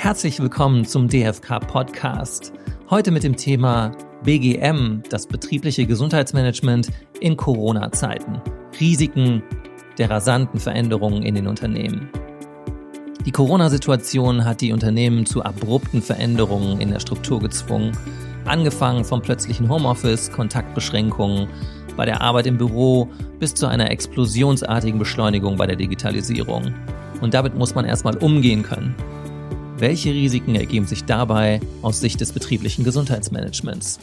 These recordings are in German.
Herzlich willkommen zum DFK Podcast. Heute mit dem Thema BGM, das betriebliche Gesundheitsmanagement in Corona-Zeiten. Risiken der rasanten Veränderungen in den Unternehmen. Die Corona-Situation hat die Unternehmen zu abrupten Veränderungen in der Struktur gezwungen, angefangen vom plötzlichen Homeoffice, Kontaktbeschränkungen bei der Arbeit im Büro bis zu einer explosionsartigen Beschleunigung bei der Digitalisierung. Und damit muss man erstmal umgehen können. Welche Risiken ergeben sich dabei aus Sicht des betrieblichen Gesundheitsmanagements?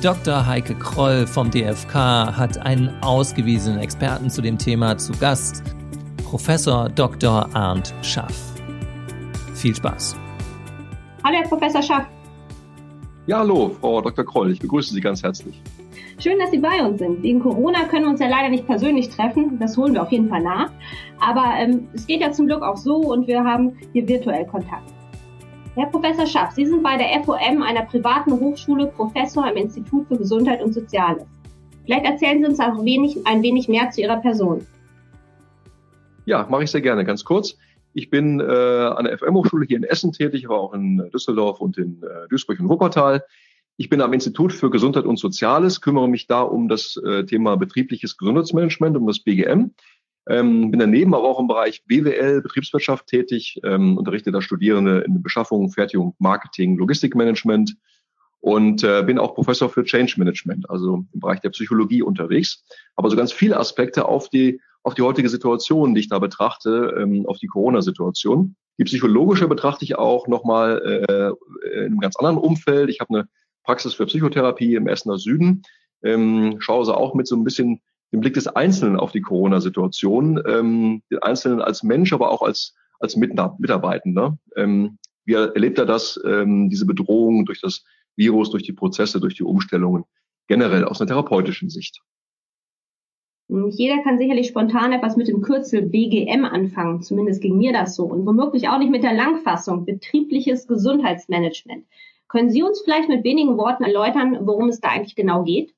Dr. Heike Kroll vom DFK hat einen ausgewiesenen Experten zu dem Thema zu Gast, Professor Dr. Arndt Schaff. Viel Spaß. Hallo, Herr Professor Schaff. Ja, hallo, Frau Dr. Kroll. Ich begrüße Sie ganz herzlich. Schön, dass Sie bei uns sind. Wegen Corona können wir uns ja leider nicht persönlich treffen. Das holen wir auf jeden Fall nach. Aber ähm, es geht ja zum Glück auch so und wir haben hier virtuell Kontakt. Herr Professor Schaff, Sie sind bei der FOM, einer privaten Hochschule, Professor im Institut für Gesundheit und Soziales. Vielleicht erzählen Sie uns auch wenig, ein wenig mehr zu Ihrer Person. Ja, mache ich sehr gerne. Ganz kurz. Ich bin äh, an der FM-Hochschule hier in Essen tätig, war auch in Düsseldorf und in äh, Duisburg und Wuppertal. Ich bin am Institut für Gesundheit und Soziales, kümmere mich da um das äh, Thema betriebliches Gesundheitsmanagement, um das BGM. Ähm, bin daneben aber auch im Bereich BWL, Betriebswirtschaft tätig, ähm, unterrichte da Studierende in Beschaffung, Fertigung, Marketing, Logistikmanagement und äh, bin auch Professor für Change Management, also im Bereich der Psychologie unterwegs. Aber so ganz viele Aspekte auf die, auf die heutige Situation, die ich da betrachte, ähm, auf die Corona-Situation. Die psychologische betrachte ich auch nochmal äh, in einem ganz anderen Umfeld. Ich habe eine Praxis für Psychotherapie im Essener Süden. Ähm, schaue also auch mit so ein bisschen dem Blick des Einzelnen auf die Corona-Situation, ähm, den Einzelnen als Mensch, aber auch als, als Mitarbeitender. Ähm, wie erlebt er das, ähm, diese Bedrohung durch das Virus, durch die Prozesse, durch die Umstellungen, generell aus einer therapeutischen Sicht? Jeder kann sicherlich spontan etwas mit dem Kürzel BGM anfangen, zumindest ging mir das so, und womöglich auch nicht mit der Langfassung, betriebliches Gesundheitsmanagement. Können Sie uns vielleicht mit wenigen Worten erläutern, worum es da eigentlich genau geht?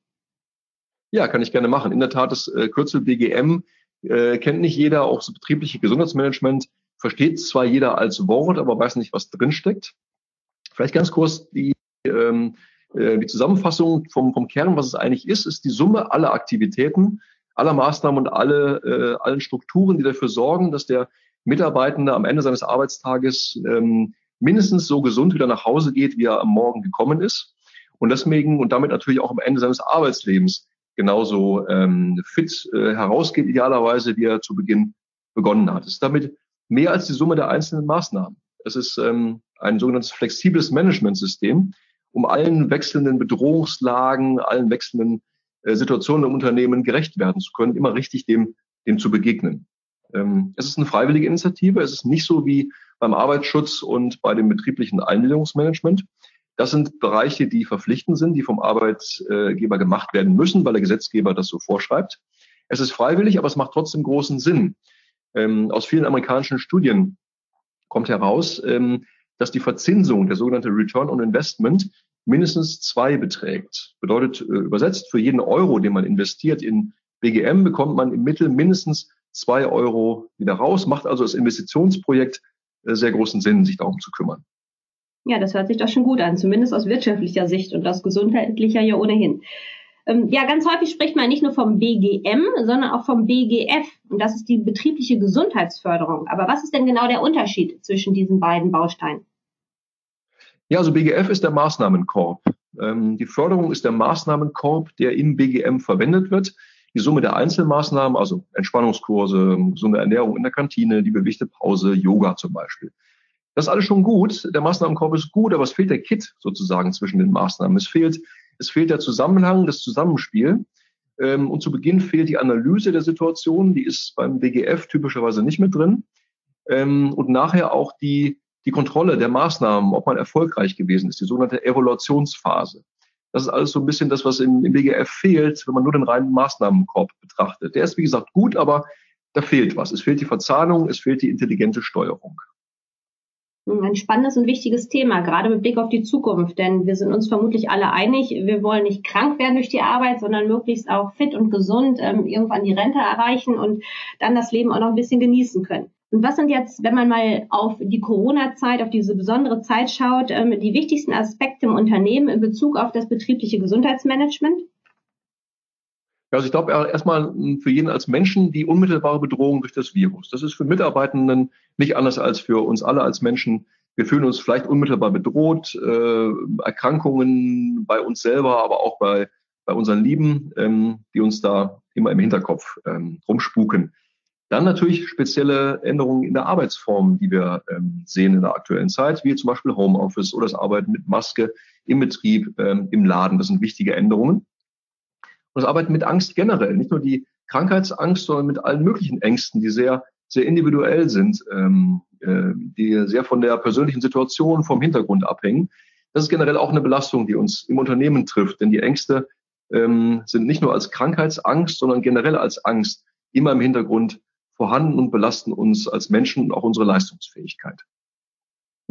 Ja, kann ich gerne machen. In der Tat, das äh, Kürzel BGM äh, kennt nicht jeder, auch das betriebliche Gesundheitsmanagement versteht zwar jeder als Wort, aber weiß nicht, was drinsteckt. Vielleicht ganz kurz die, ähm, äh, die Zusammenfassung vom, vom Kern, was es eigentlich ist, ist die Summe aller Aktivitäten, aller Maßnahmen und alle, äh, allen Strukturen, die dafür sorgen, dass der Mitarbeitende am Ende seines Arbeitstages ähm, mindestens so gesund wieder nach Hause geht, wie er am Morgen gekommen ist. Und deswegen und damit natürlich auch am Ende seines Arbeitslebens genauso ähm, fit äh, herausgeht, idealerweise, wie er zu Beginn begonnen hat. Es ist damit mehr als die Summe der einzelnen Maßnahmen. Es ist ähm, ein sogenanntes flexibles Managementsystem, um allen wechselnden Bedrohungslagen, allen wechselnden Situationen im Unternehmen gerecht werden zu können, immer richtig dem, dem zu begegnen. Ähm, es ist eine freiwillige Initiative. Es ist nicht so wie beim Arbeitsschutz und bei dem betrieblichen Einwilligungsmanagement. Das sind Bereiche, die verpflichtend sind, die vom Arbeitgeber gemacht werden müssen, weil der Gesetzgeber das so vorschreibt. Es ist freiwillig, aber es macht trotzdem großen Sinn. Ähm, aus vielen amerikanischen Studien kommt heraus, ähm, dass die Verzinsung, der sogenannte Return on Investment, mindestens zwei beträgt. Bedeutet äh, übersetzt, für jeden Euro, den man investiert in BGM, bekommt man im Mittel mindestens zwei Euro wieder raus, macht also das Investitionsprojekt äh, sehr großen Sinn, sich darum zu kümmern. Ja, das hört sich doch schon gut an, zumindest aus wirtschaftlicher Sicht und aus gesundheitlicher ja ohnehin. Ähm, ja, ganz häufig spricht man nicht nur vom BGM, sondern auch vom BGF. Und das ist die betriebliche Gesundheitsförderung. Aber was ist denn genau der Unterschied zwischen diesen beiden Bausteinen? Ja, also BGF ist der Maßnahmenkorb. Ähm, die Förderung ist der Maßnahmenkorb, der im BGM verwendet wird die Summe der Einzelmaßnahmen, also Entspannungskurse, gesunde Ernährung in der Kantine, die bewegte Pause, Yoga zum Beispiel. Das ist alles schon gut. Der Maßnahmenkorb ist gut, aber es fehlt der Kit sozusagen zwischen den Maßnahmen. Es fehlt, es fehlt der Zusammenhang, das Zusammenspiel. Ähm, und zu Beginn fehlt die Analyse der Situation. Die ist beim BGF typischerweise nicht mit drin. Ähm, und nachher auch die, die Kontrolle der Maßnahmen, ob man erfolgreich gewesen ist, die sogenannte Evaluationsphase. Das ist alles so ein bisschen das, was im, im BGF fehlt, wenn man nur den reinen Maßnahmenkorb betrachtet. Der ist, wie gesagt, gut, aber da fehlt was. Es fehlt die Verzahnung, es fehlt die intelligente Steuerung. Ein spannendes und wichtiges Thema, gerade mit Blick auf die Zukunft, denn wir sind uns vermutlich alle einig, wir wollen nicht krank werden durch die Arbeit, sondern möglichst auch fit und gesund ähm, irgendwann die Rente erreichen und dann das Leben auch noch ein bisschen genießen können. Und was sind jetzt, wenn man mal auf die Corona-Zeit, auf diese besondere Zeit schaut, ähm, die wichtigsten Aspekte im Unternehmen in Bezug auf das betriebliche Gesundheitsmanagement? Also ich glaube erstmal hm, für jeden als Menschen die unmittelbare Bedrohung durch das Virus. Das ist für Mitarbeitenden nicht anders als für uns alle als Menschen. Wir fühlen uns vielleicht unmittelbar bedroht, äh, Erkrankungen bei uns selber, aber auch bei, bei unseren Lieben, ähm, die uns da immer im Hinterkopf ähm, rumspuken. Dann natürlich spezielle Änderungen in der Arbeitsform, die wir ähm, sehen in der aktuellen Zeit, wie zum Beispiel Homeoffice oder das Arbeiten mit Maske im Betrieb, ähm, im Laden. Das sind wichtige Änderungen. Und das Arbeiten mit Angst generell, nicht nur die Krankheitsangst, sondern mit allen möglichen Ängsten, die sehr, sehr individuell sind, ähm, äh, die sehr von der persönlichen Situation, vom Hintergrund abhängen. Das ist generell auch eine Belastung, die uns im Unternehmen trifft, denn die Ängste ähm, sind nicht nur als Krankheitsangst, sondern generell als Angst immer im Hintergrund vorhanden und belasten uns als Menschen und auch unsere Leistungsfähigkeit.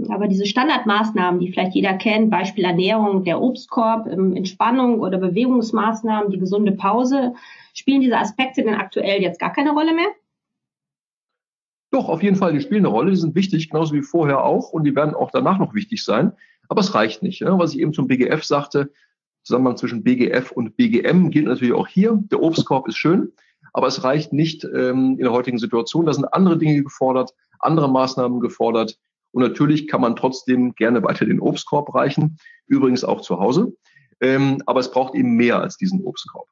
Aber diese Standardmaßnahmen, die vielleicht jeder kennt, Beispiel Ernährung, der Obstkorb, ähm, Entspannung oder Bewegungsmaßnahmen, die gesunde Pause, spielen diese Aspekte denn aktuell jetzt gar keine Rolle mehr? Doch, auf jeden Fall, die spielen eine Rolle, die sind wichtig, genauso wie vorher auch und die werden auch danach noch wichtig sein. Aber es reicht nicht. Was ich eben zum BGF sagte, Zusammenhang zwischen BGF und BGM gilt natürlich auch hier. Der Obstkorb ist schön, aber es reicht nicht ähm, in der heutigen Situation. Da sind andere Dinge gefordert, andere Maßnahmen gefordert, und natürlich kann man trotzdem gerne weiter den Obstkorb reichen, übrigens auch zu Hause. Ähm, aber es braucht eben mehr als diesen Obstkorb.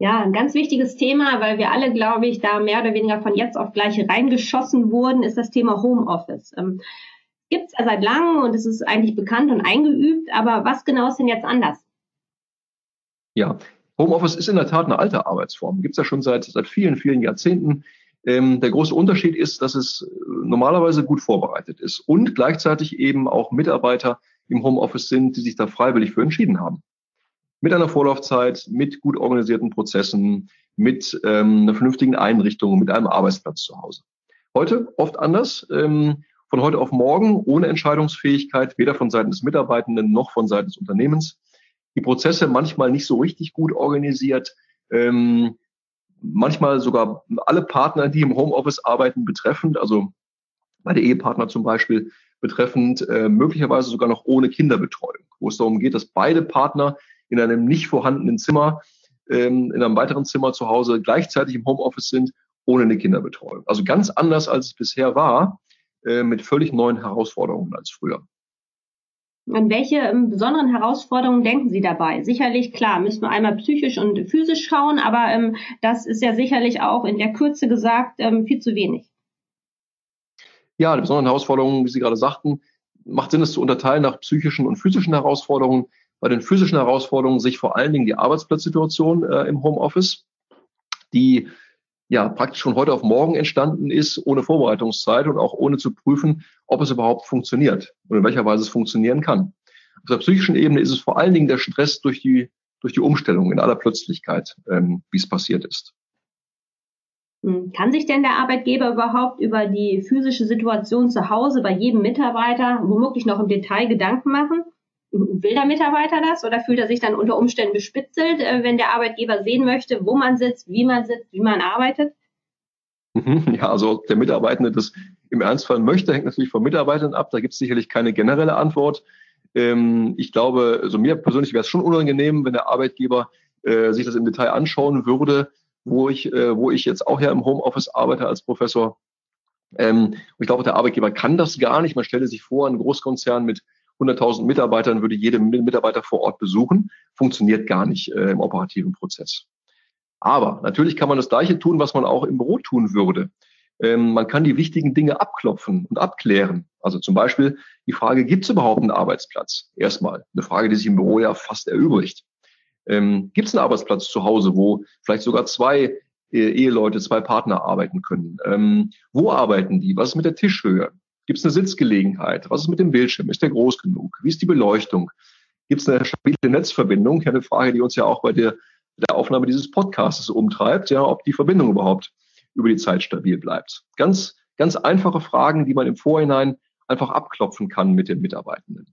Ja, ein ganz wichtiges Thema, weil wir alle, glaube ich, da mehr oder weniger von jetzt auf gleich reingeschossen wurden, ist das Thema Homeoffice. Ähm, Gibt es ja seit langem und es ist eigentlich bekannt und eingeübt, aber was genau ist denn jetzt anders? Ja, Homeoffice ist in der Tat eine alte Arbeitsform. Gibt es ja schon seit, seit vielen, vielen Jahrzehnten. Ähm, der große Unterschied ist, dass es äh, normalerweise gut vorbereitet ist und gleichzeitig eben auch Mitarbeiter im Homeoffice sind, die sich da freiwillig für entschieden haben. Mit einer Vorlaufzeit, mit gut organisierten Prozessen, mit ähm, einer vernünftigen Einrichtung, mit einem Arbeitsplatz zu Hause. Heute oft anders, ähm, von heute auf morgen ohne Entscheidungsfähigkeit, weder von Seiten des Mitarbeitenden noch von Seiten des Unternehmens. Die Prozesse manchmal nicht so richtig gut organisiert. Ähm, manchmal sogar alle Partner, die im Homeoffice arbeiten, betreffend, also meine Ehepartner zum Beispiel, betreffend äh, möglicherweise sogar noch ohne Kinderbetreuung, wo es darum geht, dass beide Partner in einem nicht vorhandenen Zimmer, ähm, in einem weiteren Zimmer zu Hause gleichzeitig im Homeoffice sind, ohne eine Kinderbetreuung. Also ganz anders, als es bisher war, äh, mit völlig neuen Herausforderungen als früher. An welche ähm, besonderen Herausforderungen denken Sie dabei? Sicherlich, klar, müssen wir einmal psychisch und physisch schauen, aber ähm, das ist ja sicherlich auch in der Kürze gesagt ähm, viel zu wenig. Ja, die besonderen Herausforderungen, wie Sie gerade sagten, macht Sinn, es zu unterteilen nach psychischen und physischen Herausforderungen. Bei den physischen Herausforderungen sich vor allen Dingen die Arbeitsplatzsituation äh, im Homeoffice, die ja praktisch von heute auf morgen entstanden ist, ohne Vorbereitungszeit und auch ohne zu prüfen, ob es überhaupt funktioniert und in welcher Weise es funktionieren kann. Auf der psychischen Ebene ist es vor allen Dingen der Stress durch die, durch die Umstellung in aller Plötzlichkeit, ähm, wie es passiert ist. Hm, kann sich denn der Arbeitgeber überhaupt über die physische Situation zu Hause bei jedem Mitarbeiter womöglich noch im Detail Gedanken machen? Will der Mitarbeiter das oder fühlt er sich dann unter Umständen bespitzelt, äh, wenn der Arbeitgeber sehen möchte, wo man sitzt, wie man sitzt, wie man arbeitet? Mhm, ja, also der Mitarbeitende das im Ernstfall möchte, hängt natürlich vom Mitarbeitern ab. Da gibt es sicherlich keine generelle Antwort. Ähm, ich glaube, also mir persönlich wäre es schon unangenehm, wenn der Arbeitgeber äh, sich das im Detail anschauen würde, wo ich, äh, wo ich jetzt auch ja im Homeoffice arbeite als Professor. Ähm, ich glaube, der Arbeitgeber kann das gar nicht. Man stelle sich vor, ein Großkonzern mit 100.000 Mitarbeitern würde jede Mitarbeiter vor Ort besuchen. Funktioniert gar nicht äh, im operativen Prozess. Aber natürlich kann man das Gleiche tun, was man auch im Büro tun würde. Ähm, man kann die wichtigen Dinge abklopfen und abklären. Also zum Beispiel die Frage, gibt es überhaupt einen Arbeitsplatz? Erstmal. Eine Frage, die sich im Büro ja fast erübrigt. Ähm, gibt es einen Arbeitsplatz zu Hause, wo vielleicht sogar zwei äh, Eheleute, zwei Partner arbeiten können? Ähm, wo arbeiten die? Was ist mit der Tischhöhe? Gibt es eine Sitzgelegenheit? Was ist mit dem Bildschirm? Ist der groß genug? Wie ist die Beleuchtung? Gibt es eine stabile Netzverbindung? Ja, eine Frage, die uns ja auch bei der, der Aufnahme dieses Podcasts umtreibt, ja, ob die Verbindung überhaupt über die Zeit stabil bleibt. Ganz, ganz einfache Fragen, die man im Vorhinein einfach abklopfen kann mit den Mitarbeitenden.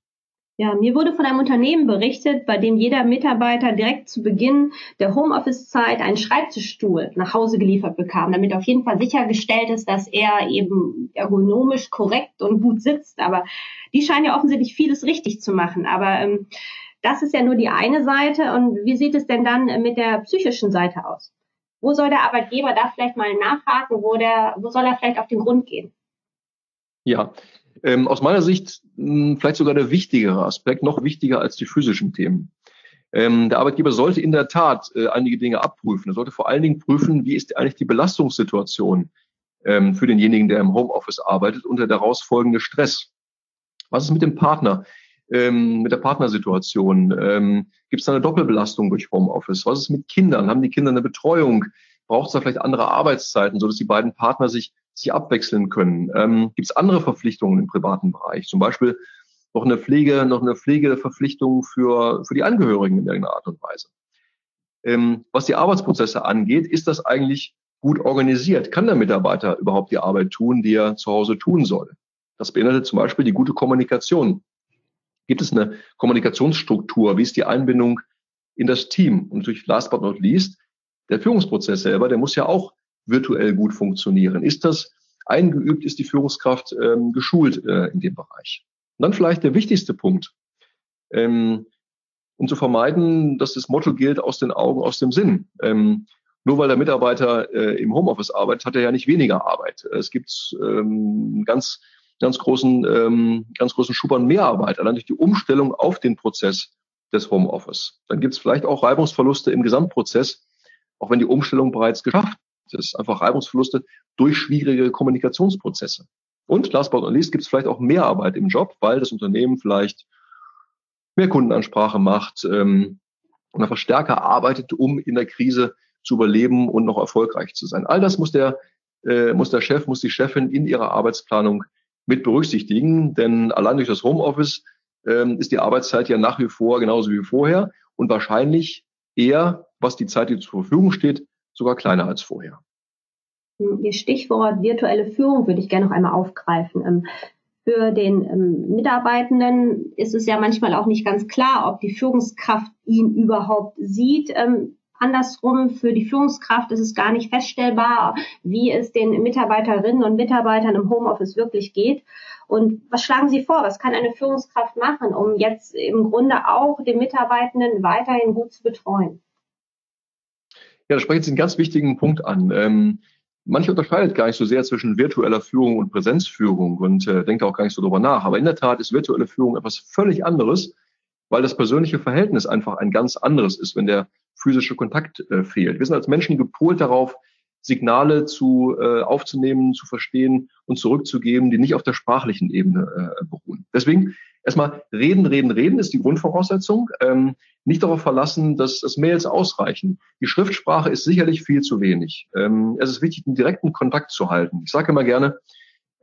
Ja, mir wurde von einem Unternehmen berichtet, bei dem jeder Mitarbeiter direkt zu Beginn der Homeoffice-Zeit einen Schreibtischstuhl nach Hause geliefert bekam, damit auf jeden Fall sichergestellt ist, dass er eben ergonomisch korrekt und gut sitzt. Aber die scheinen ja offensichtlich vieles richtig zu machen. Aber ähm, das ist ja nur die eine Seite. Und wie sieht es denn dann mit der psychischen Seite aus? Wo soll der Arbeitgeber da vielleicht mal nachhaken? Wo, der, wo soll er vielleicht auf den Grund gehen? Ja, ähm, aus meiner Sicht mh, hm, vielleicht sogar der wichtigere Aspekt, noch wichtiger als die physischen Themen. Ähm, der Arbeitgeber sollte in der Tat äh, einige Dinge abprüfen. Er sollte vor allen Dingen prüfen, wie ist eigentlich die Belastungssituation ähm, für denjenigen, der im Homeoffice arbeitet und der daraus folgende Stress. Was ist mit dem Partner, ähm, mit der Partnersituation? Ähm, Gibt es da eine Doppelbelastung durch Homeoffice? Was ist mit Kindern? Haben die Kinder eine Betreuung? Braucht es da vielleicht andere Arbeitszeiten, sodass die beiden Partner sich sich abwechseln können? Ähm, Gibt es andere Verpflichtungen im privaten Bereich? Zum Beispiel noch eine Pflege, noch eine Pflegeverpflichtung für, für die Angehörigen in irgendeiner Art und Weise. Ähm, was die Arbeitsprozesse angeht, ist das eigentlich gut organisiert? Kann der Mitarbeiter überhaupt die Arbeit tun, die er zu Hause tun soll? Das beinhaltet zum Beispiel die gute Kommunikation. Gibt es eine Kommunikationsstruktur? Wie ist die Einbindung in das Team? Und natürlich last but not least, der Führungsprozess selber, der muss ja auch virtuell gut funktionieren? Ist das eingeübt, ist die Führungskraft ähm, geschult äh, in dem Bereich? Und dann vielleicht der wichtigste Punkt, ähm, um zu vermeiden, dass das Motto gilt, aus den Augen, aus dem Sinn. Ähm, nur weil der Mitarbeiter äh, im Homeoffice arbeitet, hat er ja nicht weniger Arbeit. Es gibt ähm, ganz, ganz großen, ähm, ganz großen Schub an Mehrarbeit, allein durch die Umstellung auf den Prozess des Homeoffice. Dann gibt es vielleicht auch Reibungsverluste im Gesamtprozess, auch wenn die Umstellung bereits geschafft ist, einfach Reibungsverluste durch schwierige Kommunikationsprozesse. Und last but not least gibt es vielleicht auch mehr Arbeit im Job, weil das Unternehmen vielleicht mehr Kundenansprache macht ähm, und einfach stärker arbeitet, um in der Krise zu überleben und noch erfolgreich zu sein. All das muss der, äh, muss der Chef, muss die Chefin in ihrer Arbeitsplanung mit berücksichtigen, denn allein durch das Homeoffice ähm, ist die Arbeitszeit ja nach wie vor genauso wie vorher und wahrscheinlich eher, was die Zeit, die zur Verfügung steht, sogar kleiner als vorher. Ihr Stichwort virtuelle Führung würde ich gerne noch einmal aufgreifen. Ähm, für den ähm, Mitarbeitenden ist es ja manchmal auch nicht ganz klar, ob die Führungskraft ihn überhaupt sieht. Ähm, andersrum, für die Führungskraft ist es gar nicht feststellbar, wie es den Mitarbeiterinnen und Mitarbeitern im Homeoffice wirklich geht. Und was schlagen Sie vor? Was kann eine Führungskraft machen, um jetzt im Grunde auch den Mitarbeitenden weiterhin gut zu betreuen? Ja, da sprechen Sie einen ganz wichtigen Punkt an. Ähm, manche unterscheidet gar nicht so sehr zwischen virtueller Führung und Präsenzführung und äh, denkt auch gar nicht so drüber nach. Aber in der Tat ist virtuelle Führung etwas völlig anderes, weil das persönliche Verhältnis einfach ein ganz anderes ist, wenn der physische Kontakt äh, fehlt. Wir sind als Menschen gepolt darauf, Signale zu äh, aufzunehmen, zu verstehen und zurückzugeben, die nicht auf der sprachlichen Ebene äh, beruhen. Deswegen erstmal reden, reden, reden ist die Grundvoraussetzung. Ähm, nicht darauf verlassen, dass das Mails ausreichen. Die Schriftsprache ist sicherlich viel zu wenig. Ähm, es ist wichtig, einen direkten Kontakt zu halten. Ich sage immer gerne,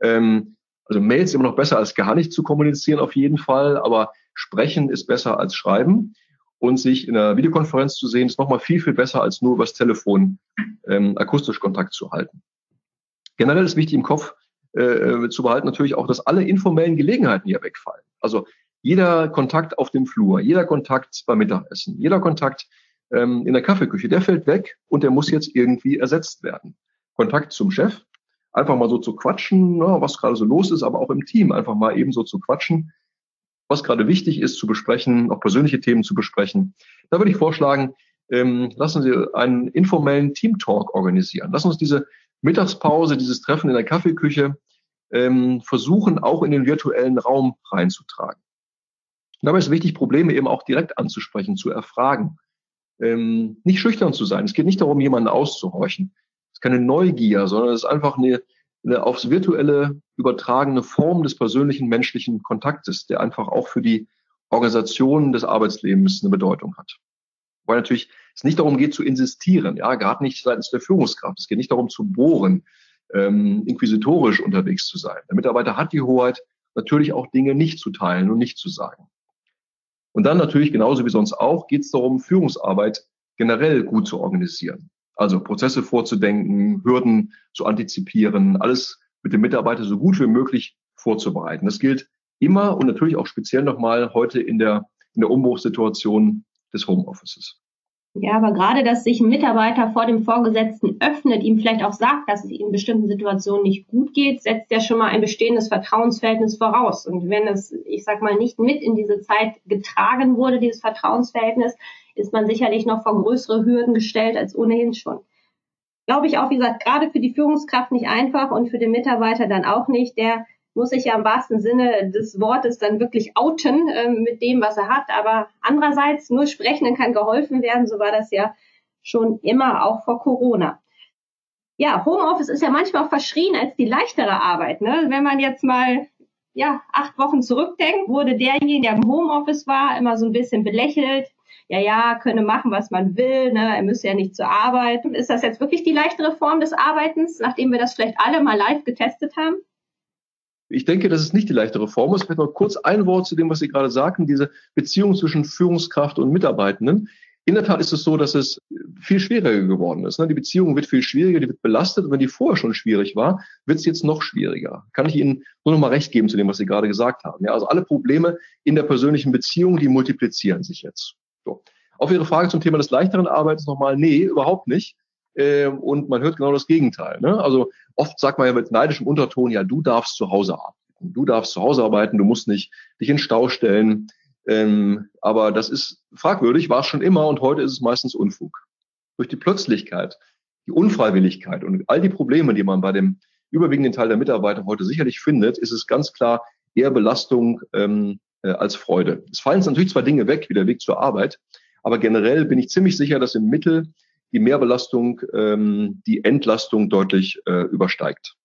ähm, also Mails immer noch besser als gar nicht zu kommunizieren auf jeden Fall, aber sprechen ist besser als schreiben und sich in einer Videokonferenz zu sehen, ist nochmal viel, viel besser als nur übers Telefon ähm, akustisch Kontakt zu halten. Generell ist wichtig im Kopf äh, äh zu behalten natürlich auch, dass alle informellen Gelegenheiten hier wegfallen. Also jeder Kontakt auf dem Flur, jeder Kontakt beim Mittagessen, jeder Kontakt ähm, in der Kaffeeküche, der fällt weg und der muss jetzt irgendwie ersetzt werden. Kontakt zum Chef, einfach mal so zu quatschen, ne, was gerade so los ist, aber auch im Team einfach mal eben so zu quatschen, was gerade wichtig ist zu besprechen, auch persönliche Themen zu besprechen. Da würde ich vorschlagen, ähm, lassen Sie einen informellen Team Talk organisieren. Lassen uns diese Mittagspause, dieses Treffen in der Kaffeeküche ähm, versuchen, auch in den virtuellen Raum reinzutragen. Dabei ist wichtig, Probleme eben auch direkt anzusprechen, zu erfragen. Ähm, nicht schüchtern zu sein. Es geht nicht darum, jemanden auszuhorchen. Es ist keine Neugier, sondern es ist einfach eine, eine aufs virtuelle übertragene Form des persönlichen menschlichen Kontaktes, der einfach auch für die Organisation des Arbeitslebens eine Bedeutung hat. Weil natürlich es nicht darum geht zu insistieren, ja, gerade nicht seitens der Führungskraft. Es geht nicht darum zu bohren, ähm, inquisitorisch unterwegs zu sein. Der Mitarbeiter hat die Hoheit, natürlich auch Dinge nicht zu teilen und nicht zu sagen. Und dann natürlich, genauso wie sonst auch, geht es darum, Führungsarbeit generell gut zu organisieren. Also Prozesse vorzudenken, Hürden zu antizipieren, alles mit dem Mitarbeiter so gut wie möglich vorzubereiten. Das gilt immer und natürlich auch speziell nochmal heute in der, in der Umbruchssituation des Homeoffices. Ja, aber gerade, dass sich ein Mitarbeiter vor dem Vorgesetzten öffnet, ihm vielleicht auch sagt, dass es ihm in bestimmten Situationen nicht gut geht, setzt ja schon mal ein bestehendes Vertrauensverhältnis voraus. Und wenn es, ich sag mal, nicht mit in diese Zeit getragen wurde, dieses Vertrauensverhältnis, ist man sicherlich noch vor größere Hürden gestellt als ohnehin schon. Glaube ich auch, wie gesagt, gerade für die Führungskraft nicht einfach und für den Mitarbeiter dann auch nicht, der muss sich ja im wahrsten Sinne des Wortes dann wirklich outen äh, mit dem, was er hat. Aber andererseits, nur Sprechenden kann geholfen werden. So war das ja schon immer auch vor Corona. Ja, Homeoffice ist ja manchmal auch verschrien als die leichtere Arbeit. Ne? Wenn man jetzt mal ja, acht Wochen zurückdenkt, wurde derjenige, der im Homeoffice war, immer so ein bisschen belächelt. Ja, ja, könne machen, was man will, ne? er müsse ja nicht zur Arbeit. Ist das jetzt wirklich die leichtere Form des Arbeitens, nachdem wir das vielleicht alle mal live getestet haben? Ich denke, das ist nicht die leichtere Form ist. Vielleicht noch kurz ein Wort zu dem, was Sie gerade sagten, diese Beziehung zwischen Führungskraft und Mitarbeitenden. In der Tat ist es so, dass es viel schwieriger geworden ist. Ne? Die Beziehung wird viel schwieriger, die wird belastet. Und wenn die vorher schon schwierig war, wird es jetzt noch schwieriger. Kann ich Ihnen nur noch mal recht geben zu dem, was Sie gerade gesagt haben. Ja, also alle Probleme in der persönlichen Beziehung, die multiplizieren sich jetzt. So. Auf Ihre Frage zum Thema des leichteren Arbeitens nochmal, nee, überhaupt nicht. Ähm, und man hört genau das Gegenteil. Ne? Also oft sagt man ja mit neidischem Unterton, ja, du darfst zu Hause arbeiten. Du darfst zu Hause arbeiten, du musst nicht dich in Stau stellen. Ähm, aber das ist fragwürdig, war es schon immer und heute ist es meistens Unfug. Durch die Plötzlichkeit, die Unfreiwilligkeit und all die Probleme, die man bei dem überwiegenden Teil der Mitarbeiter heute sicherlich findet, ist es ganz klar eher Belastung ähm, äh, als Freude. Es fallen natürlich zwei Dinge weg, wie der Weg zur Arbeit, aber generell bin ich ziemlich sicher, dass im Mittel die Mehrbelastung ähm, die Entlastung deutlich äh, übersteigt.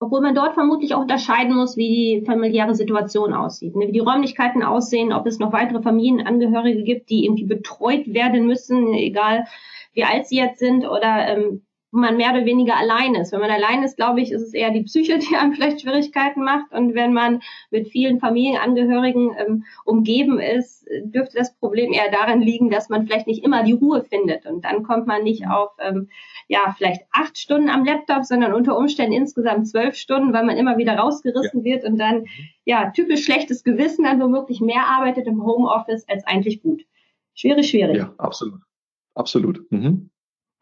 Obwohl man dort vermutlich auch unterscheiden muss, wie die familiäre Situation aussieht, ne? wie die Räumlichkeiten aussehen, ob es noch weitere Familienangehörige gibt, die irgendwie betreut werden müssen, egal wie alt sie jetzt sind oder ähm, man mehr oder weniger allein ist. Wenn man allein ist, glaube ich, ist es eher die Psyche, die einem vielleicht Schwierigkeiten macht. Und wenn man mit vielen Familienangehörigen ähm, umgeben ist, dürfte das Problem eher darin liegen, dass man vielleicht nicht immer die Ruhe findet. Und dann kommt man nicht auf, ähm, ja, vielleicht acht Stunden am Laptop, sondern unter Umständen insgesamt zwölf Stunden, weil man immer wieder rausgerissen ja. wird und dann, ja, typisch schlechtes Gewissen dann womöglich mehr arbeitet im Homeoffice als eigentlich gut. Schwierig, schwierig. Ja, absolut. Absolut. Mhm.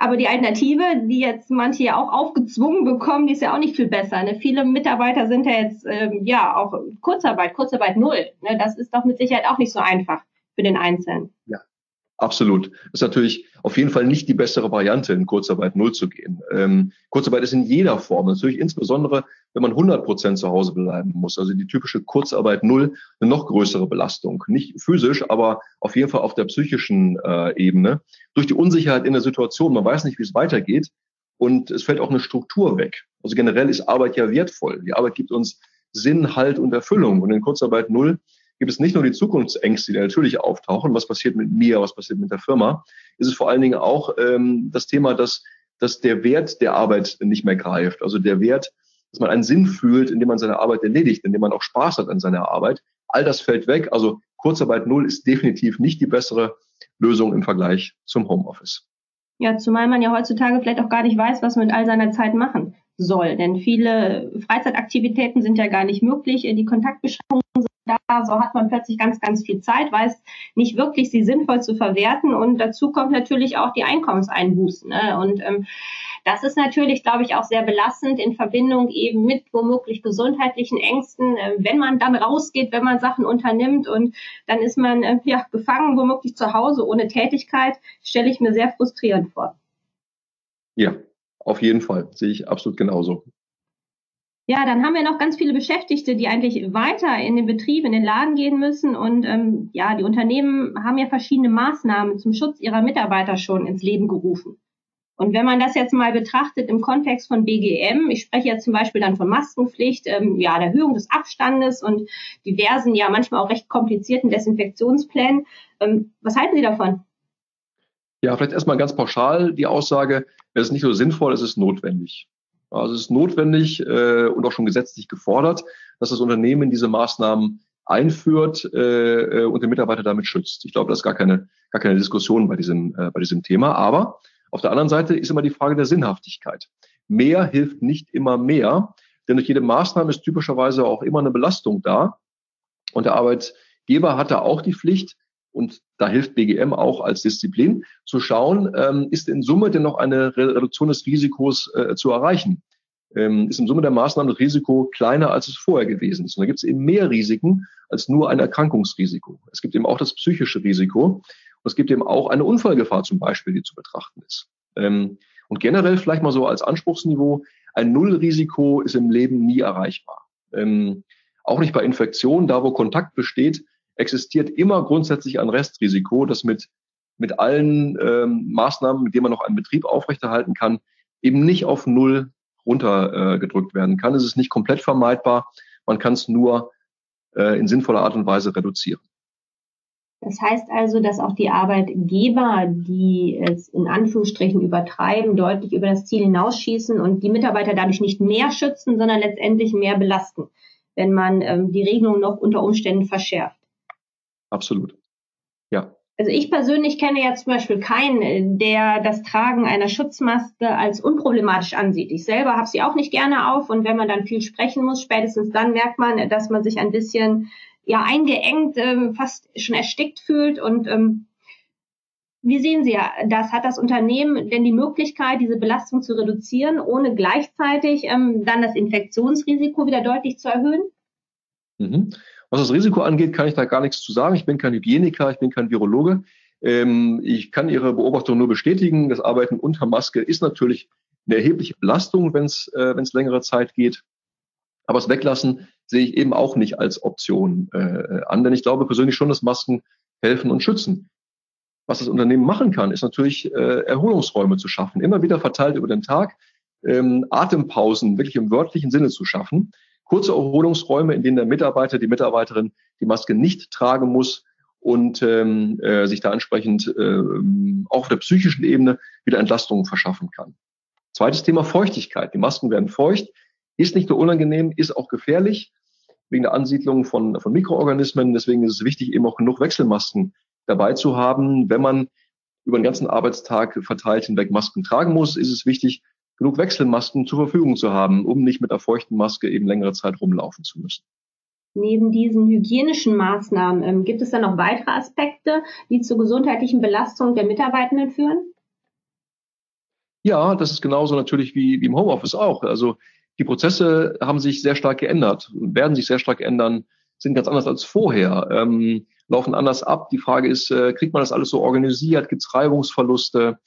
Aber die Alternative, die jetzt manche ja auch aufgezwungen bekommen, die ist ja auch nicht viel besser. Ne? Viele Mitarbeiter sind ja jetzt ähm, ja auch Kurzarbeit, Kurzarbeit null. Ne? Das ist doch mit Sicherheit auch nicht so einfach für den Einzelnen. Ja, Absolut. Das ist natürlich auf jeden Fall nicht die bessere Variante, in Kurzarbeit null zu gehen. Ähm, Kurzarbeit ist in jeder Form, natürlich insbesondere, wenn man 100 Prozent zu Hause bleiben muss. Also die typische Kurzarbeit null, eine noch größere Belastung. Nicht physisch, aber auf jeden Fall auf der psychischen äh, Ebene. Durch die Unsicherheit in der Situation, man weiß nicht, wie es weitergeht. Und es fällt auch eine Struktur weg. Also generell ist Arbeit ja wertvoll. Die Arbeit gibt uns Sinn, Halt und Erfüllung. Und in Kurzarbeit null gibt es nicht nur die Zukunftsängste, die natürlich auftauchen, was passiert mit mir, was passiert mit der Firma, ist es vor allen Dingen auch ähm, das Thema, dass, dass der Wert der Arbeit nicht mehr greift. Also der Wert, dass man einen Sinn fühlt, indem man seine Arbeit erledigt, indem man auch Spaß hat an seiner Arbeit. All das fällt weg. Also Kurzarbeit Null ist definitiv nicht die bessere Lösung im Vergleich zum Homeoffice. Ja, zumal man ja heutzutage vielleicht auch gar nicht weiß, was man mit all seiner Zeit machen soll. Denn viele Freizeitaktivitäten sind ja gar nicht möglich. Die Kontaktbeschränkungen sind da, so hat man plötzlich ganz, ganz viel Zeit, weiß nicht wirklich, sie sinnvoll zu verwerten. Und dazu kommt natürlich auch die Einkommenseinbußen. Ne? Und ähm, das ist natürlich, glaube ich, auch sehr belastend in Verbindung eben mit womöglich gesundheitlichen Ängsten, äh, wenn man dann rausgeht, wenn man Sachen unternimmt und dann ist man äh, ja gefangen womöglich zu Hause ohne Tätigkeit, stelle ich mir sehr frustrierend vor. Ja, auf jeden Fall, sehe ich absolut genauso. Ja, dann haben wir noch ganz viele Beschäftigte, die eigentlich weiter in den Betrieb, in den Laden gehen müssen. Und ähm, ja, die Unternehmen haben ja verschiedene Maßnahmen zum Schutz ihrer Mitarbeiter schon ins Leben gerufen. Und wenn man das jetzt mal betrachtet im Kontext von BGM, ich spreche jetzt zum Beispiel dann von Maskenpflicht, ähm, ja, der Erhöhung des Abstandes und diversen, ja manchmal auch recht komplizierten Desinfektionsplänen. Ähm, was halten Sie davon? Ja, vielleicht erstmal ganz pauschal die Aussage, es ist nicht so sinnvoll, es ist notwendig. Also es ist notwendig äh, und auch schon gesetzlich gefordert, dass das Unternehmen diese Maßnahmen einführt äh, und den Mitarbeiter damit schützt. Ich glaube, das ist gar keine, gar keine Diskussion bei diesem, äh, bei diesem Thema. Aber auf der anderen Seite ist immer die Frage der Sinnhaftigkeit. Mehr hilft nicht immer mehr, denn durch jede Maßnahme ist typischerweise auch immer eine Belastung da. Und der Arbeitgeber hat da auch die Pflicht, und da hilft BGM auch als Disziplin, zu schauen, ähm, ist in Summe denn noch eine Reduktion des Risikos äh, zu erreichen? Ähm, ist in Summe der Maßnahmen das Risiko kleiner, als es vorher gewesen ist. Und da gibt es eben mehr Risiken als nur ein Erkrankungsrisiko. Es gibt eben auch das psychische Risiko. Und es gibt eben auch eine Unfallgefahr zum Beispiel, die zu betrachten ist. Ähm, und generell vielleicht mal so als Anspruchsniveau, ein Nullrisiko ist im Leben nie erreichbar. Ähm, auch nicht bei Infektionen, da wo Kontakt besteht, existiert immer grundsätzlich ein Restrisiko, das mit, mit allen ähm, Maßnahmen, mit denen man noch einen Betrieb aufrechterhalten kann, eben nicht auf Null runtergedrückt äh, werden kann. Es ist nicht komplett vermeidbar. Man kann es nur äh, in sinnvoller Art und Weise reduzieren. Das heißt also, dass auch die Arbeitgeber, die es in Anführungsstrichen übertreiben, deutlich über das Ziel hinausschießen und die Mitarbeiter dadurch nicht mehr schützen, sondern letztendlich mehr belasten, wenn man ähm, die Regelung noch unter Umständen verschärft. Absolut. Ja. Also ich persönlich kenne ja zum Beispiel keinen, der das Tragen einer Schutzmaske als unproblematisch ansieht. Ich selber habe sie auch nicht gerne auf und wenn man dann viel sprechen muss, spätestens dann merkt man, dass man sich ein bisschen ja eingeengt, ähm, fast schon erstickt fühlt und ähm, wie sehen Sie das? Hat das Unternehmen denn die Möglichkeit, diese Belastung zu reduzieren, ohne gleichzeitig ähm, dann das Infektionsrisiko wieder deutlich zu erhöhen? Mhm. Was das Risiko angeht, kann ich da gar nichts zu sagen. Ich bin kein Hygieniker, ich bin kein Virologe. Ähm, ich kann Ihre Beobachtung nur bestätigen. Das Arbeiten unter Maske ist natürlich eine erhebliche Belastung, wenn es äh, wenn's längere Zeit geht. Aber das Weglassen sehe ich eben auch nicht als Option äh, an, denn ich glaube persönlich schon, dass Masken helfen und schützen. Was das Unternehmen machen kann, ist natürlich äh, Erholungsräume zu schaffen, immer wieder verteilt über den Tag, ähm, Atempausen wirklich im wörtlichen Sinne zu schaffen, kurze Erholungsräume, in denen der Mitarbeiter, die Mitarbeiterin die Maske nicht tragen muss und ähm, äh, sich da entsprechend äh, auch auf der psychischen Ebene wieder Entlastungen verschaffen kann. Zweites Thema Feuchtigkeit. Die Masken werden feucht, ist nicht nur unangenehm, ist auch gefährlich wegen der Ansiedlung von, von Mikroorganismen. Deswegen ist es wichtig, eben auch genug Wechselmasken dabei zu haben. Wenn man über den ganzen Arbeitstag verteilt hinweg Masken tragen muss, ist es wichtig, genug Wechselmasken zur Verfügung zu haben, um nicht mit der feuchten Maske eben längere Zeit rumlaufen zu müssen. Neben diesen hygienischen Maßnahmen ähm, gibt es dann noch weitere Aspekte, die zur gesundheitlichen Belastung der Mitarbeitenden führen? Ja, das ist genauso natürlich wie, wie im Homeoffice auch. Also die Prozesse haben sich sehr stark geändert, werden sich sehr stark ändern, sind ganz anders als vorher, ähm, laufen anders ab. Die Frage ist, äh, kriegt man das alles so organisiert? Gibt es Reibungsverluste?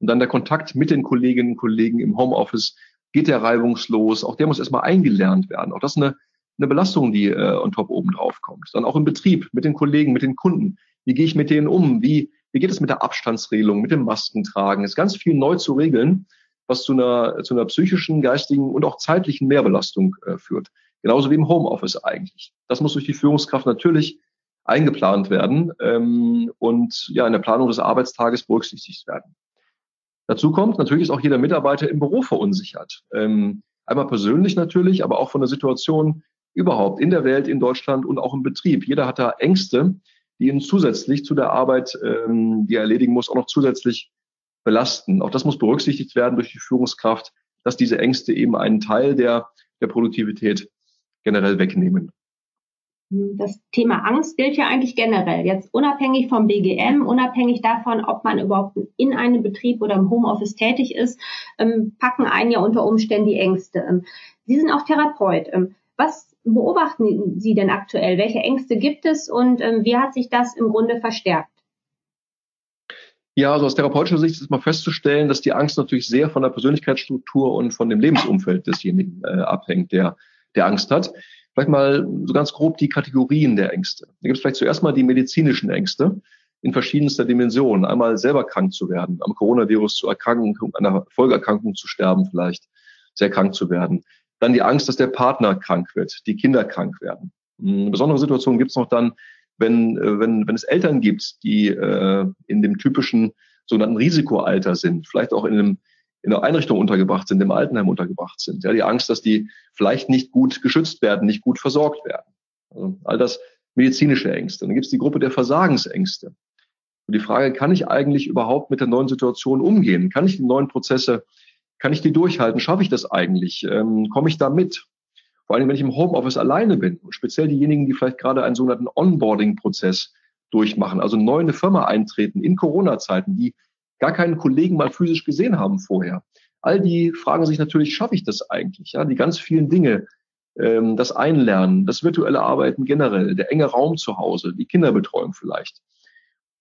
Und dann der Kontakt mit den Kolleginnen und Kollegen im Homeoffice, geht der reibungslos? Auch der muss erstmal eingelernt werden. Auch das ist eine, eine Belastung, die äh, on top oben drauf kommt. Dann auch im Betrieb, mit den Kollegen, mit den Kunden. Wie gehe ich mit denen um? Wie, wie geht es mit der Abstandsregelung, mit dem Maskentragen? Es ist ganz viel neu zu regeln, was zu einer, zu einer psychischen, geistigen und auch zeitlichen Mehrbelastung äh, führt. Genauso wie im Homeoffice eigentlich. Das muss durch die Führungskraft natürlich eingeplant werden ähm, und ja in der Planung des Arbeitstages berücksichtigt werden. Dazu kommt, natürlich ist auch jeder Mitarbeiter im Büro verunsichert. Ähm, einmal persönlich natürlich, aber auch von der Situation überhaupt in der Welt, in Deutschland und auch im Betrieb. Jeder hat da Ängste, die ihn zusätzlich zu der Arbeit, ähm, die er erledigen muss, auch noch zusätzlich belasten. Auch das muss berücksichtigt werden durch die Führungskraft, dass diese Ängste eben einen Teil der, der Produktivität generell wegnehmen. Das Thema Angst gilt ja eigentlich generell. Jetzt unabhängig vom BGM, unabhängig davon, ob man überhaupt in einem Betrieb oder im Homeoffice tätig ist, ähm, packen einen ja unter Umständen die Ängste. Ähm, Sie sind auch Therapeut. Ähm, was beobachten Sie denn aktuell? Welche Ängste gibt es und wie hat sich das im Grunde verstärkt? Ja, also aus therapeutischer Sicht ist mal festzustellen, dass die Angst natürlich sehr von der Persönlichkeitsstruktur und von dem Lebensumfeld desjenigen äh, abhängt, der, der Angst hat. Vielleicht mal so ganz grob die Kategorien der Ängste. Da gibt es vielleicht zuerst mal die medizinischen Ängste in verschiedenster Dimensionen. Einmal selber krank zu werden, am Coronavirus zu erkranken, an einer Folgeerkrankung zu sterben vielleicht, sehr krank zu werden. Dann die Angst, dass der Partner krank wird, die Kinder krank werden. Eine besondere Situation gibt es noch dann, wenn, äh, wenn, wenn es Eltern gibt, die äh, in dem typischen sogenannten Risikoalter sind, vielleicht auch in einem in der Einrichtung untergebracht sind, im Altenheim untergebracht sind. Ja, die Angst, dass die vielleicht nicht gut geschützt werden, nicht gut versorgt werden. Also all das medizinische Ängste. Dann gibt es die Gruppe der Versagensängste. Und die Frage, kann ich eigentlich überhaupt mit der neuen Situation umgehen? Kann ich die neuen Prozesse, kann ich die durchhalten? Schaffe ich das eigentlich? Ähm, komme ich da mit? Vor allem, wenn ich im Homeoffice alleine bin und speziell diejenigen, die vielleicht gerade einen sogenannten Onboarding-Prozess durchmachen, also neu in eine Firma eintreten in Corona-Zeiten, die gar keinen Kollegen mal physisch gesehen haben vorher. All die fragen sich natürlich, schaffe ich das eigentlich? Ja, die ganz vielen Dinge, ähm, das Einlernen, das virtuelle Arbeiten generell, der enge Raum zu Hause, die Kinderbetreuung vielleicht.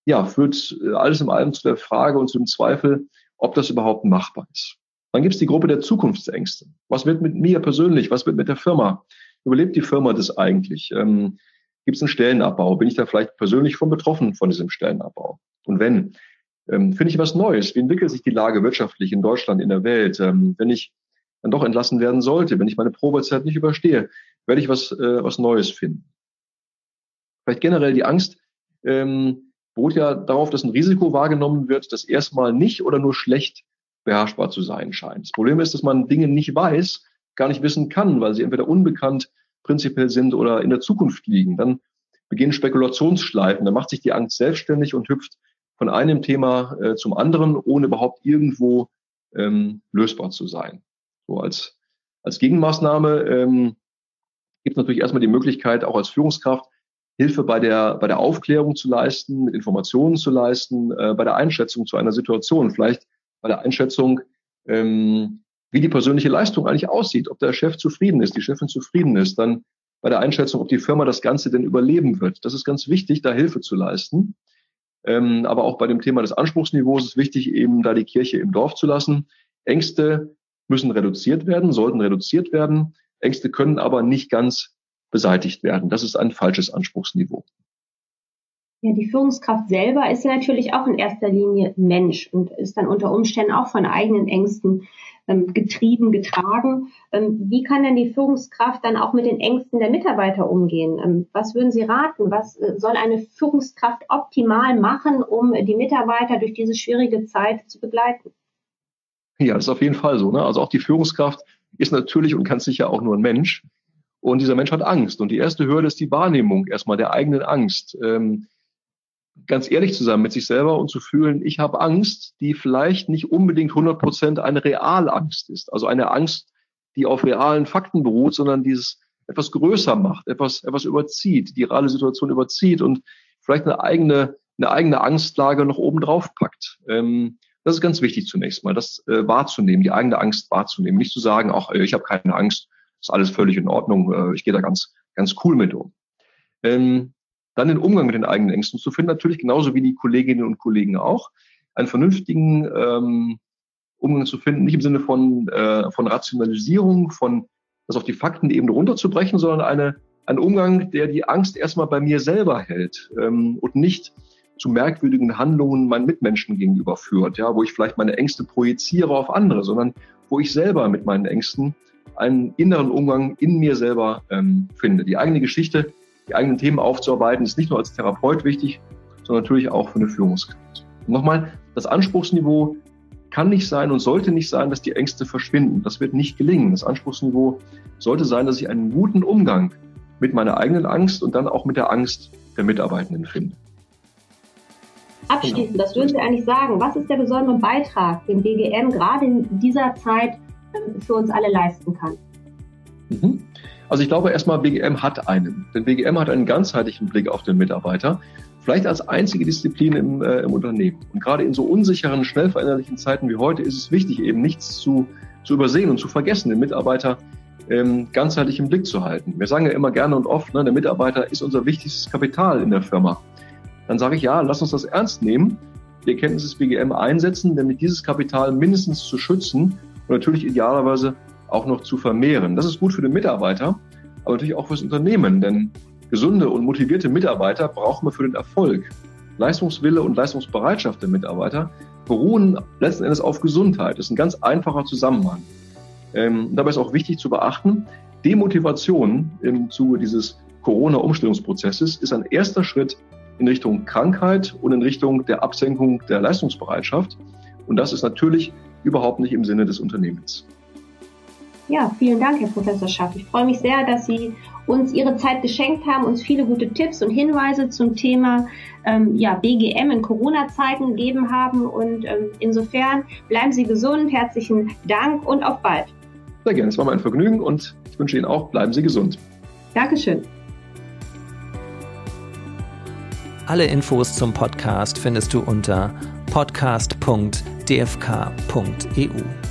Ja, führt äh, alles in allem zu der Frage und zu dem Zweifel, ob das überhaupt machbar ist. Dann gibt es die Gruppe der Zukunftsängste. Was wird mit mir persönlich? Was wird mit der Firma? Überlebt die Firma das eigentlich? Ähm, gibt es einen Stellenabbau? Bin ich da vielleicht persönlich von betroffen von diesem Stellenabbau? Und wenn, ähm, finde ich was Neues? Wie entwickelt sich die Lage wirtschaftlich in Deutschland, in der Welt? Ähm, wenn ich dann doch entlassen werden sollte, wenn ich meine Probezeit nicht überstehe, werde ich was, äh, was Neues finden. Vielleicht generell die Angst ähm, beruht ja darauf, dass ein Risiko wahrgenommen wird, das erstmal nicht oder nur schlecht beherrschbar zu sein scheint. Das Problem ist, dass man Dinge nicht weiß, gar nicht wissen kann, weil sie entweder unbekannt prinzipiell sind oder in der Zukunft liegen. Dann beginnen Spekulationsschleifen, dann macht sich die Angst selbstständig und hüpft von einem Thema äh, zum anderen, ohne überhaupt irgendwo ähm, lösbar zu sein. So als, als Gegenmaßnahme ähm, gibt es natürlich erstmal die Möglichkeit, auch als Führungskraft Hilfe bei der, bei der Aufklärung zu leisten, mit Informationen zu leisten, äh, bei der Einschätzung zu einer Situation, vielleicht bei der Einschätzung, ähm, wie die persönliche Leistung eigentlich aussieht, ob der Chef zufrieden ist, die Chefin zufrieden ist, dann bei der Einschätzung, ob die Firma das Ganze denn überleben wird. Das ist ganz wichtig, da Hilfe zu leisten. Ähm, aber auch bei dem Thema des Anspruchsniveaus ist wichtig, eben da die Kirche im Dorf zu lassen. Ängste müssen reduziert werden, sollten reduziert werden. Ängste können aber nicht ganz beseitigt werden. Das ist ein falsches Anspruchsniveau. Ja, die Führungskraft selber ist ja natürlich auch in erster Linie Mensch und ist dann unter Umständen auch von eigenen Ängsten getrieben, getragen. Ähm, wie kann denn die Führungskraft dann auch mit den Ängsten der Mitarbeiter umgehen? Ähm, was würden Sie raten? Was äh, soll eine Führungskraft optimal machen, um die Mitarbeiter durch diese schwierige Zeit zu begleiten? Ja, das ist auf jeden Fall so. Ne? Also auch die Führungskraft ist natürlich und ganz sicher auch nur ein Mensch. Und dieser Mensch hat Angst. Und die erste Hürde ist die Wahrnehmung erstmal der eigenen Angst. Ähm, ganz ehrlich zu sein mit sich selber und zu fühlen, ich habe Angst, die vielleicht nicht unbedingt 100 Prozent eine Realangst ist. Also eine Angst, die auf realen Fakten beruht, sondern dieses etwas größer macht, etwas, etwas überzieht, die reale Situation überzieht und vielleicht eine eigene, eine eigene Angstlage noch oben drauf packt. Ähm, das ist ganz wichtig zunächst mal, das äh, wahrzunehmen, die eigene Angst wahrzunehmen. Nicht zu sagen, ach, äh, ich habe keine Angst, ist alles völlig in Ordnung, äh, ich gehe da ganz, ganz cool mit um. Ähm, dann den Umgang mit den eigenen Ängsten zu finden, natürlich genauso wie die Kolleginnen und Kollegen auch, einen vernünftigen ähm, Umgang zu finden, nicht im Sinne von, äh, von Rationalisierung, von das auf die Fakten eben runterzubrechen, sondern eine, ein Umgang, der die Angst erstmal bei mir selber hält ähm, und nicht zu merkwürdigen Handlungen meinen Mitmenschen gegenüber führt, ja, wo ich vielleicht meine Ängste projiziere auf andere, sondern wo ich selber mit meinen Ängsten einen inneren Umgang in mir selber ähm, finde. Die eigene Geschichte, die eigenen Themen aufzuarbeiten, ist nicht nur als Therapeut wichtig, sondern natürlich auch für eine Führungskraft. Und nochmal, das Anspruchsniveau kann nicht sein und sollte nicht sein, dass die Ängste verschwinden. Das wird nicht gelingen. Das Anspruchsniveau sollte sein, dass ich einen guten Umgang mit meiner eigenen Angst und dann auch mit der Angst der Mitarbeitenden finde. Abschließend, das würden Sie eigentlich sagen, was ist der besondere Beitrag, den BGM gerade in dieser Zeit für uns alle leisten kann? Mhm. Also ich glaube erstmal, BGM hat einen. Denn BGM hat einen ganzheitlichen Blick auf den Mitarbeiter. Vielleicht als einzige Disziplin im, äh, im Unternehmen. Und gerade in so unsicheren, schnell veränderlichen Zeiten wie heute ist es wichtig, eben nichts zu, zu übersehen und zu vergessen, den Mitarbeiter ähm, ganzheitlich im Blick zu halten. Wir sagen ja immer gerne und oft, ne, der Mitarbeiter ist unser wichtigstes Kapital in der Firma dann sage ich, ja, lass uns das ernst nehmen, die Erkenntnis des BGM einsetzen, nämlich dieses Kapital mindestens zu schützen und natürlich idealerweise auch noch zu vermehren. Das ist gut für den Mitarbeiter, aber natürlich auch fürs Unternehmen, denn gesunde und motivierte Mitarbeiter brauchen wir für den Erfolg. Leistungswille und Leistungsbereitschaft der Mitarbeiter beruhen letzten Endes auf Gesundheit. Das ist ein ganz einfacher Zusammenhang. Ähm, dabei ist auch wichtig zu beachten, Demotivation im Zuge dieses Corona-Umstellungsprozesses ist ein erster Schritt in Richtung Krankheit und in Richtung der Absenkung der Leistungsbereitschaft. Und das ist natürlich überhaupt nicht im Sinne des Unternehmens. Ja, vielen Dank, Herr Professor Schaff. Ich freue mich sehr, dass Sie uns Ihre Zeit geschenkt haben, uns viele gute Tipps und Hinweise zum Thema ähm, ja, BGM in Corona-Zeiten gegeben haben. Und ähm, insofern bleiben Sie gesund, herzlichen Dank und auf bald. Sehr gerne, es war mein Vergnügen und ich wünsche Ihnen auch, bleiben Sie gesund. Dankeschön. Alle Infos zum Podcast findest du unter podcast.dfk.eu.